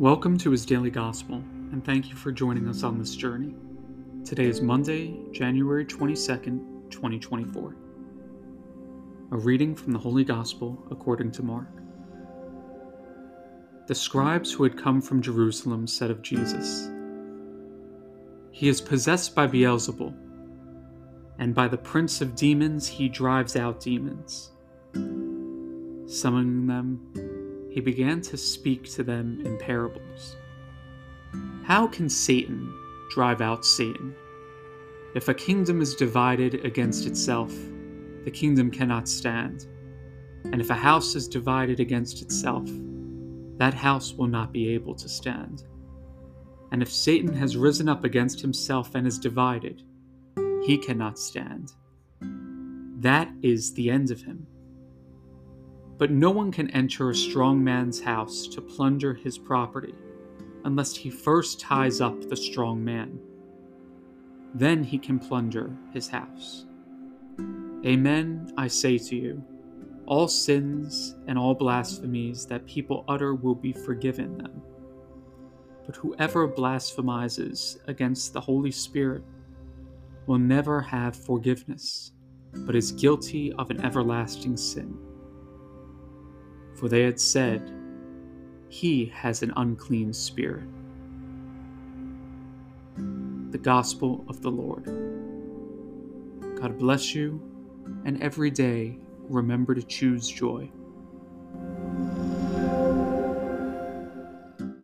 Welcome to His Daily Gospel, and thank you for joining us on this journey. Today is Monday, January 22nd, 2024. A reading from the Holy Gospel according to Mark. The scribes who had come from Jerusalem said of Jesus, He is possessed by Beelzebul, and by the prince of demons he drives out demons. Summoning them, he began to speak to them in parables. How can Satan drive out Satan? If a kingdom is divided against itself, the kingdom cannot stand. And if a house is divided against itself, that house will not be able to stand. And if Satan has risen up against himself and is divided, he cannot stand. That is the end of him. But no one can enter a strong man's house to plunder his property unless he first ties up the strong man. Then he can plunder his house. Amen, I say to you, all sins and all blasphemies that people utter will be forgiven them. But whoever blasphemizes against the Holy Spirit will never have forgiveness, but is guilty of an everlasting sin for they had said, He has an unclean spirit. The Gospel of the Lord. God bless you, and every day remember to choose joy.